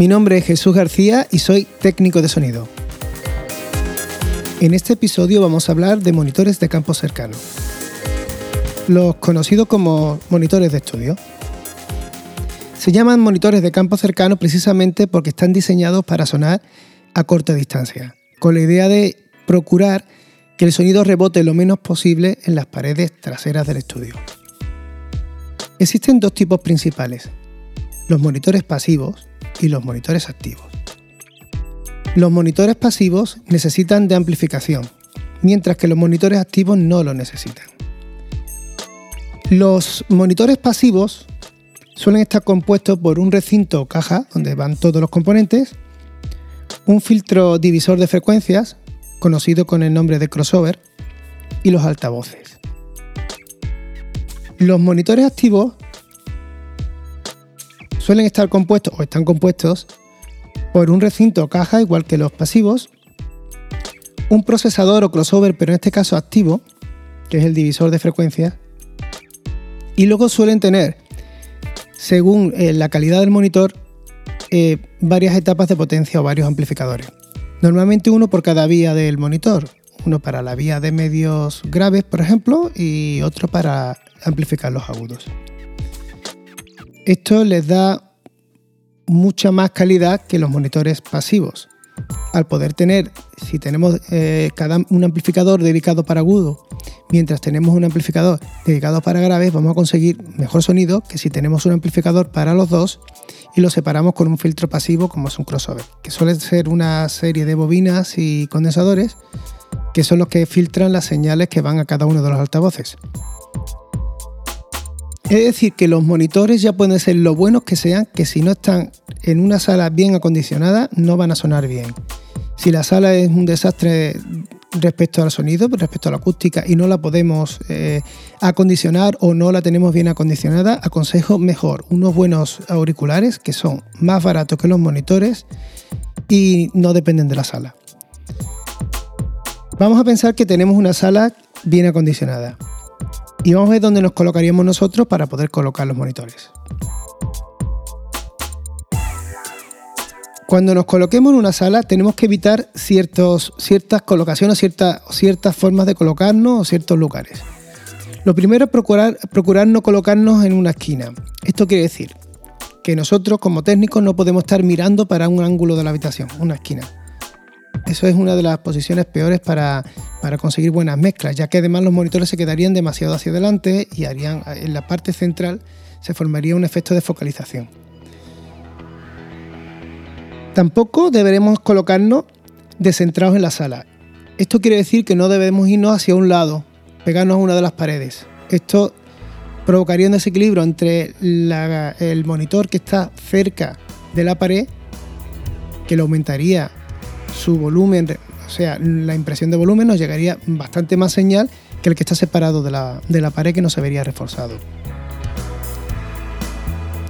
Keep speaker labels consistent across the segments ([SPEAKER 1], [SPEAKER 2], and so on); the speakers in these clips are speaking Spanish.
[SPEAKER 1] Mi nombre es Jesús García y soy técnico de sonido. En este episodio vamos a hablar de monitores de campo cercano, los conocidos como monitores de estudio. Se llaman monitores de campo cercano precisamente porque están diseñados para sonar a corta distancia, con la idea de procurar que el sonido rebote lo menos posible en las paredes traseras del estudio. Existen dos tipos principales, los monitores pasivos y los monitores activos. Los monitores pasivos necesitan de amplificación, mientras que los monitores activos no lo necesitan. Los monitores pasivos suelen estar compuestos por un recinto o caja donde van todos los componentes, un filtro divisor de frecuencias, conocido con el nombre de crossover, y los altavoces. Los monitores activos suelen estar compuestos o están compuestos por un recinto o caja igual que los pasivos, un procesador o crossover, pero en este caso activo, que es el divisor de frecuencias, y luego suelen tener, según eh, la calidad del monitor, eh, varias etapas de potencia o varios amplificadores. Normalmente uno por cada vía del monitor, uno para la vía de medios graves, por ejemplo, y otro para amplificar los agudos. Esto les da mucha más calidad que los monitores pasivos. Al poder tener, si tenemos eh, cada, un amplificador dedicado para agudo, mientras tenemos un amplificador dedicado para graves, vamos a conseguir mejor sonido que si tenemos un amplificador para los dos y lo separamos con un filtro pasivo como es un crossover, que suele ser una serie de bobinas y condensadores que son los que filtran las señales que van a cada uno de los altavoces. Es decir, que los monitores ya pueden ser lo buenos que sean, que si no están en una sala bien acondicionada no van a sonar bien. Si la sala es un desastre respecto al sonido, respecto a la acústica y no la podemos eh, acondicionar o no la tenemos bien acondicionada, aconsejo mejor unos buenos auriculares que son más baratos que los monitores y no dependen de la sala. Vamos a pensar que tenemos una sala bien acondicionada y vamos a ver dónde nos colocaríamos nosotros para poder colocar los monitores. Cuando nos coloquemos en una sala tenemos que evitar ciertas colocaciones, ciertas, ciertas formas de colocarnos o ciertos lugares. Lo primero es procurar, procurar no colocarnos en una esquina. Esto quiere decir que nosotros como técnicos no podemos estar mirando para un ángulo de la habitación, una esquina. Eso es una de las posiciones peores para, conseguir buenas mezclas, ya que además los monitores se quedarían demasiado hacia adelante y harían en la parte central se formaría un efecto de focalización. Tampoco deberemos colocarnos descentrados en la sala. Esto quiere decir que no debemos irnos hacia un lado, pegarnos a una de las paredes. Esto provocaría un desequilibrio entre el monitor que está cerca de la pared, que lo aumentaría su volumen, o sea, la impresión de volumen nos llegaría bastante más señal que el que está separado de la, pared que no se vería reforzado.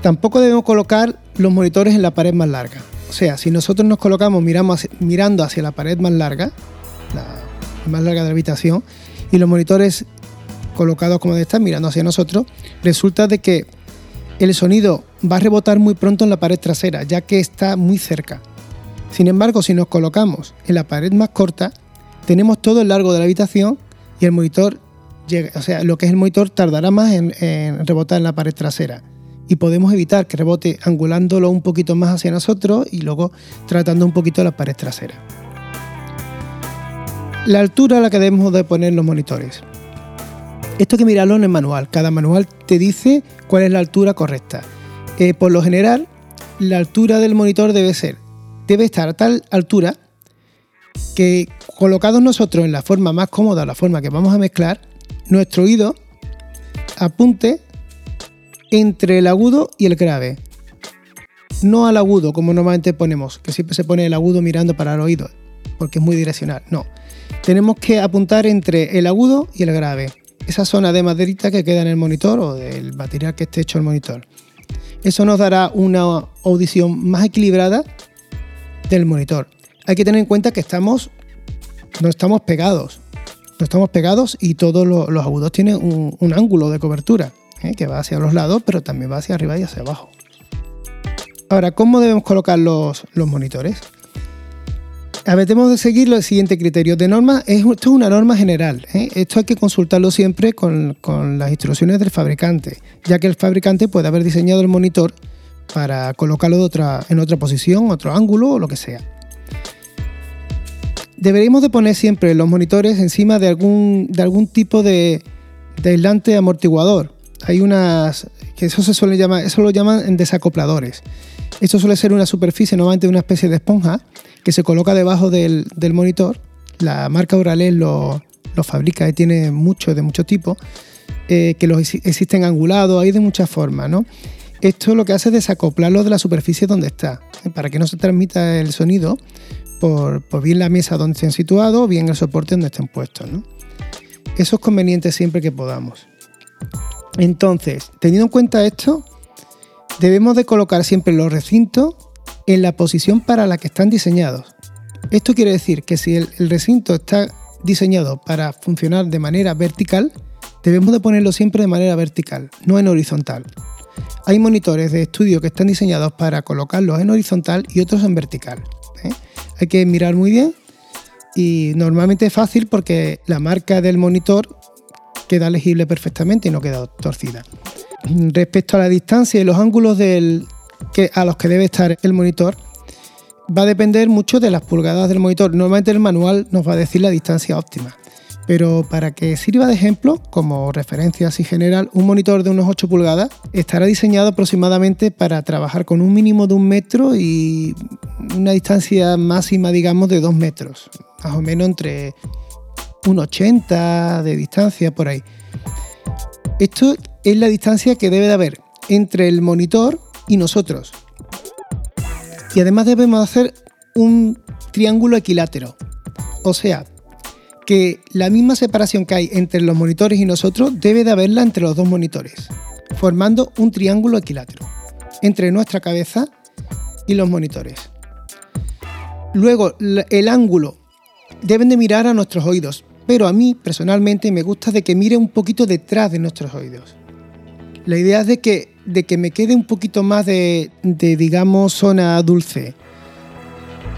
[SPEAKER 1] Tampoco debemos colocar los monitores en la pared más larga. O sea, si nosotros nos colocamos miramos, mirando hacia la pared más larga, la más larga de la habitación, y los monitores colocados como de estar mirando hacia nosotros, resulta de que el sonido va a rebotar muy pronto en la pared trasera, ya que está muy cerca. Sin embargo, si nos colocamos en la pared más corta, tenemos todo el largo de la habitación y el monitor, o sea, lo que es el monitor tardará más en, rebotar en la pared trasera. Y podemos evitar que rebote angulándolo un poquito más hacia nosotros y luego tratando un poquito la pared trasera. La altura a la que debemos de poner los monitores. Esto hay que mirarlo en el manual. Cada manual te dice cuál es la altura correcta. Eh, por lo general, la altura del monitor debe ser debe estar a tal altura que colocados nosotros en la forma más cómoda, la forma que vamos a mezclar, nuestro oído apunte entre el agudo y el grave. No al agudo, como normalmente ponemos, que siempre se pone el agudo mirando para el oído, porque es muy direccional. No. Tenemos que apuntar entre el agudo y el grave. Esa zona de maderita que queda en el monitor o del material que esté hecho el monitor. Eso nos dará una audición más equilibrada del monitor. Hay que tener en cuenta que estamos, no estamos pegados, no estamos pegados y todos los, agudos tienen un, ángulo de cobertura ¿eh? que va hacia los lados, pero también va hacia arriba y hacia abajo. Ahora, ¿cómo debemos colocar los, monitores? A ver, tenemos de seguir el siguiente criterio de norma. esto es una norma general. ¿eh? Esto hay que consultarlo siempre con, las instrucciones del fabricante, ya que el fabricante puede haber diseñado el monitor para colocarlo en otra posición, otro ángulo o lo que sea. Deberíamos de poner siempre los monitores encima de algún, de algún tipo de, de aislante amortiguador. Hay unas que eso se suele llamar, eso lo llaman desacopladores. Esto suele ser una superficie, normalmente una especie de esponja, que se coloca debajo del, monitor. La marca Urales lo, lo, fabrica y tiene muchos de muchos tipos, eh, que los existen angulados, hay de muchas formas, ¿no? Esto lo que hace es desacoplarlo de la superficie donde está, ¿eh? para que no se transmita el sonido por, bien la mesa donde estén situados o bien el soporte donde estén puestos. Eso es conveniente siempre que podamos. Entonces, teniendo en cuenta esto, debemos de colocar siempre los recintos en la posición para la que están diseñados. Esto quiere decir que si el, recinto está diseñado para funcionar de manera vertical, debemos de ponerlo siempre de manera vertical, no en horizontal. Hay monitores de estudio que están diseñados para colocarlos en horizontal y otros en vertical. ¿eh? Hay que mirar muy bien y normalmente es fácil porque la marca del monitor queda legible perfectamente y no queda torcida. Respecto a la distancia y los ángulos a los que debe estar el monitor, va a depender mucho de las pulgadas del monitor. Normalmente el manual nos va a decir la distancia óptima. Pero para que sirva de ejemplo, como referencia así general, un monitor de unos 8 pulgadas estará diseñado aproximadamente para trabajar con un mínimo de un metro y una distancia máxima, digamos, de 2 metros, más o menos entre un 80 de distancia por ahí. Esto es la distancia que debe de haber entre el monitor y nosotros. Y además debemos hacer un triángulo equilátero. O sea, que la misma separación que hay entre los monitores y nosotros debe de haberla entre los dos monitores, formando un triángulo equilátero entre nuestra cabeza y los monitores. Luego, el ángulo deben de mirar a nuestros oídos, pero a mí personalmente me gusta de que mire un poquito detrás de nuestros oídos. La idea es de que, de que me quede un poquito más de, de, digamos, zona dulce.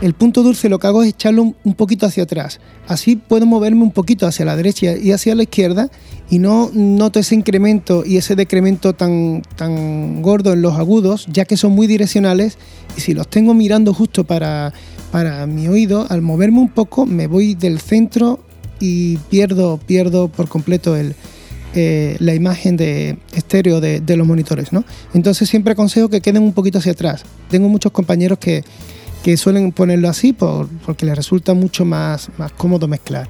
[SPEAKER 1] El punto dulce lo que hago es echarlo un, poquito hacia atrás. Así puedo moverme un poquito hacia la derecha y hacia la izquierda y no noto ese incremento y ese decremento tan, tan gordo en los agudos, ya que son muy direccionales y si los tengo mirando justo para, para mi oído, al moverme un poco me voy del centro y pierdo, pierdo por completo eh, la imagen de estéreo de, los monitores. ¿no? Entonces siempre aconsejo que queden un poquito hacia atrás. Tengo muchos compañeros que, suelen ponerlo así porque les resulta mucho más, más cómodo mezclar.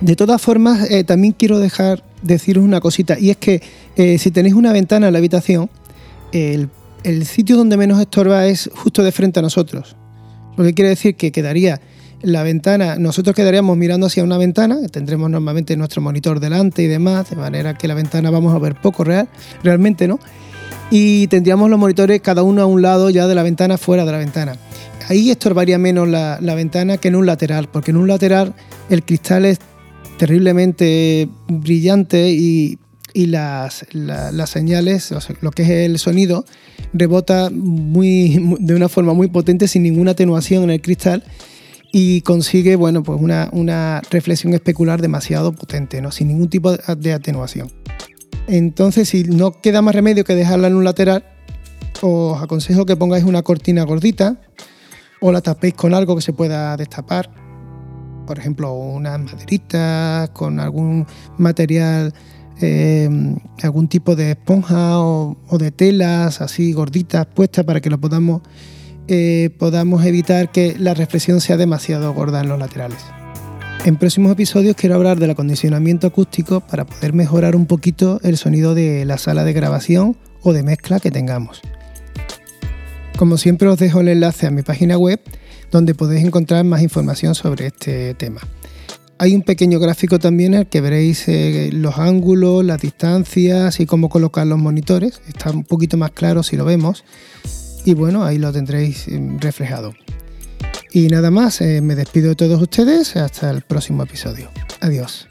[SPEAKER 1] De todas formas, eh, también quiero dejar deciros una cosita, y es que eh, si tenéis una ventana en la habitación, el, el sitio donde menos estorba es justo de frente a nosotros. Lo que quiere decir que quedaría la ventana, nosotros quedaríamos mirando hacia una ventana, tendremos normalmente nuestro monitor delante y demás, de manera que la ventana vamos a ver poco real, realmente, ¿no? Y tendríamos los monitores cada uno a un lado ya de la ventana, fuera de la ventana. Ahí estorbaría menos la, ventana que en un lateral, porque en un lateral el cristal es terriblemente brillante y, las, las, señales, lo que es el sonido, rebota muy, de una forma muy potente sin ninguna atenuación en el cristal y consigue bueno, pues una, una, reflexión especular demasiado potente, ¿no? sin ningún tipo de atenuación. Entonces, si no queda más remedio que dejarla en un lateral, os aconsejo que pongáis una cortina gordita o la tapéis con algo que se pueda destapar. Por ejemplo, unas maderitas con algún material, eh, algún tipo de esponja o, o de telas así gorditas puestas para que lo podamos eh, podamos evitar que la reflexión sea demasiado gorda en los laterales. En próximos episodios quiero hablar del acondicionamiento acústico para poder mejorar un poquito el sonido de la sala de grabación o de mezcla que tengamos. Como siempre os dejo el enlace a mi página web donde podéis encontrar más información sobre este tema. Hay un pequeño gráfico también en el que veréis eh, los ángulos, las distancias y cómo colocar los monitores. Está un poquito más claro si lo vemos y bueno, ahí lo tendréis eh, reflejado. Y nada más, eh, me despido de todos ustedes, hasta el próximo episodio. Adiós.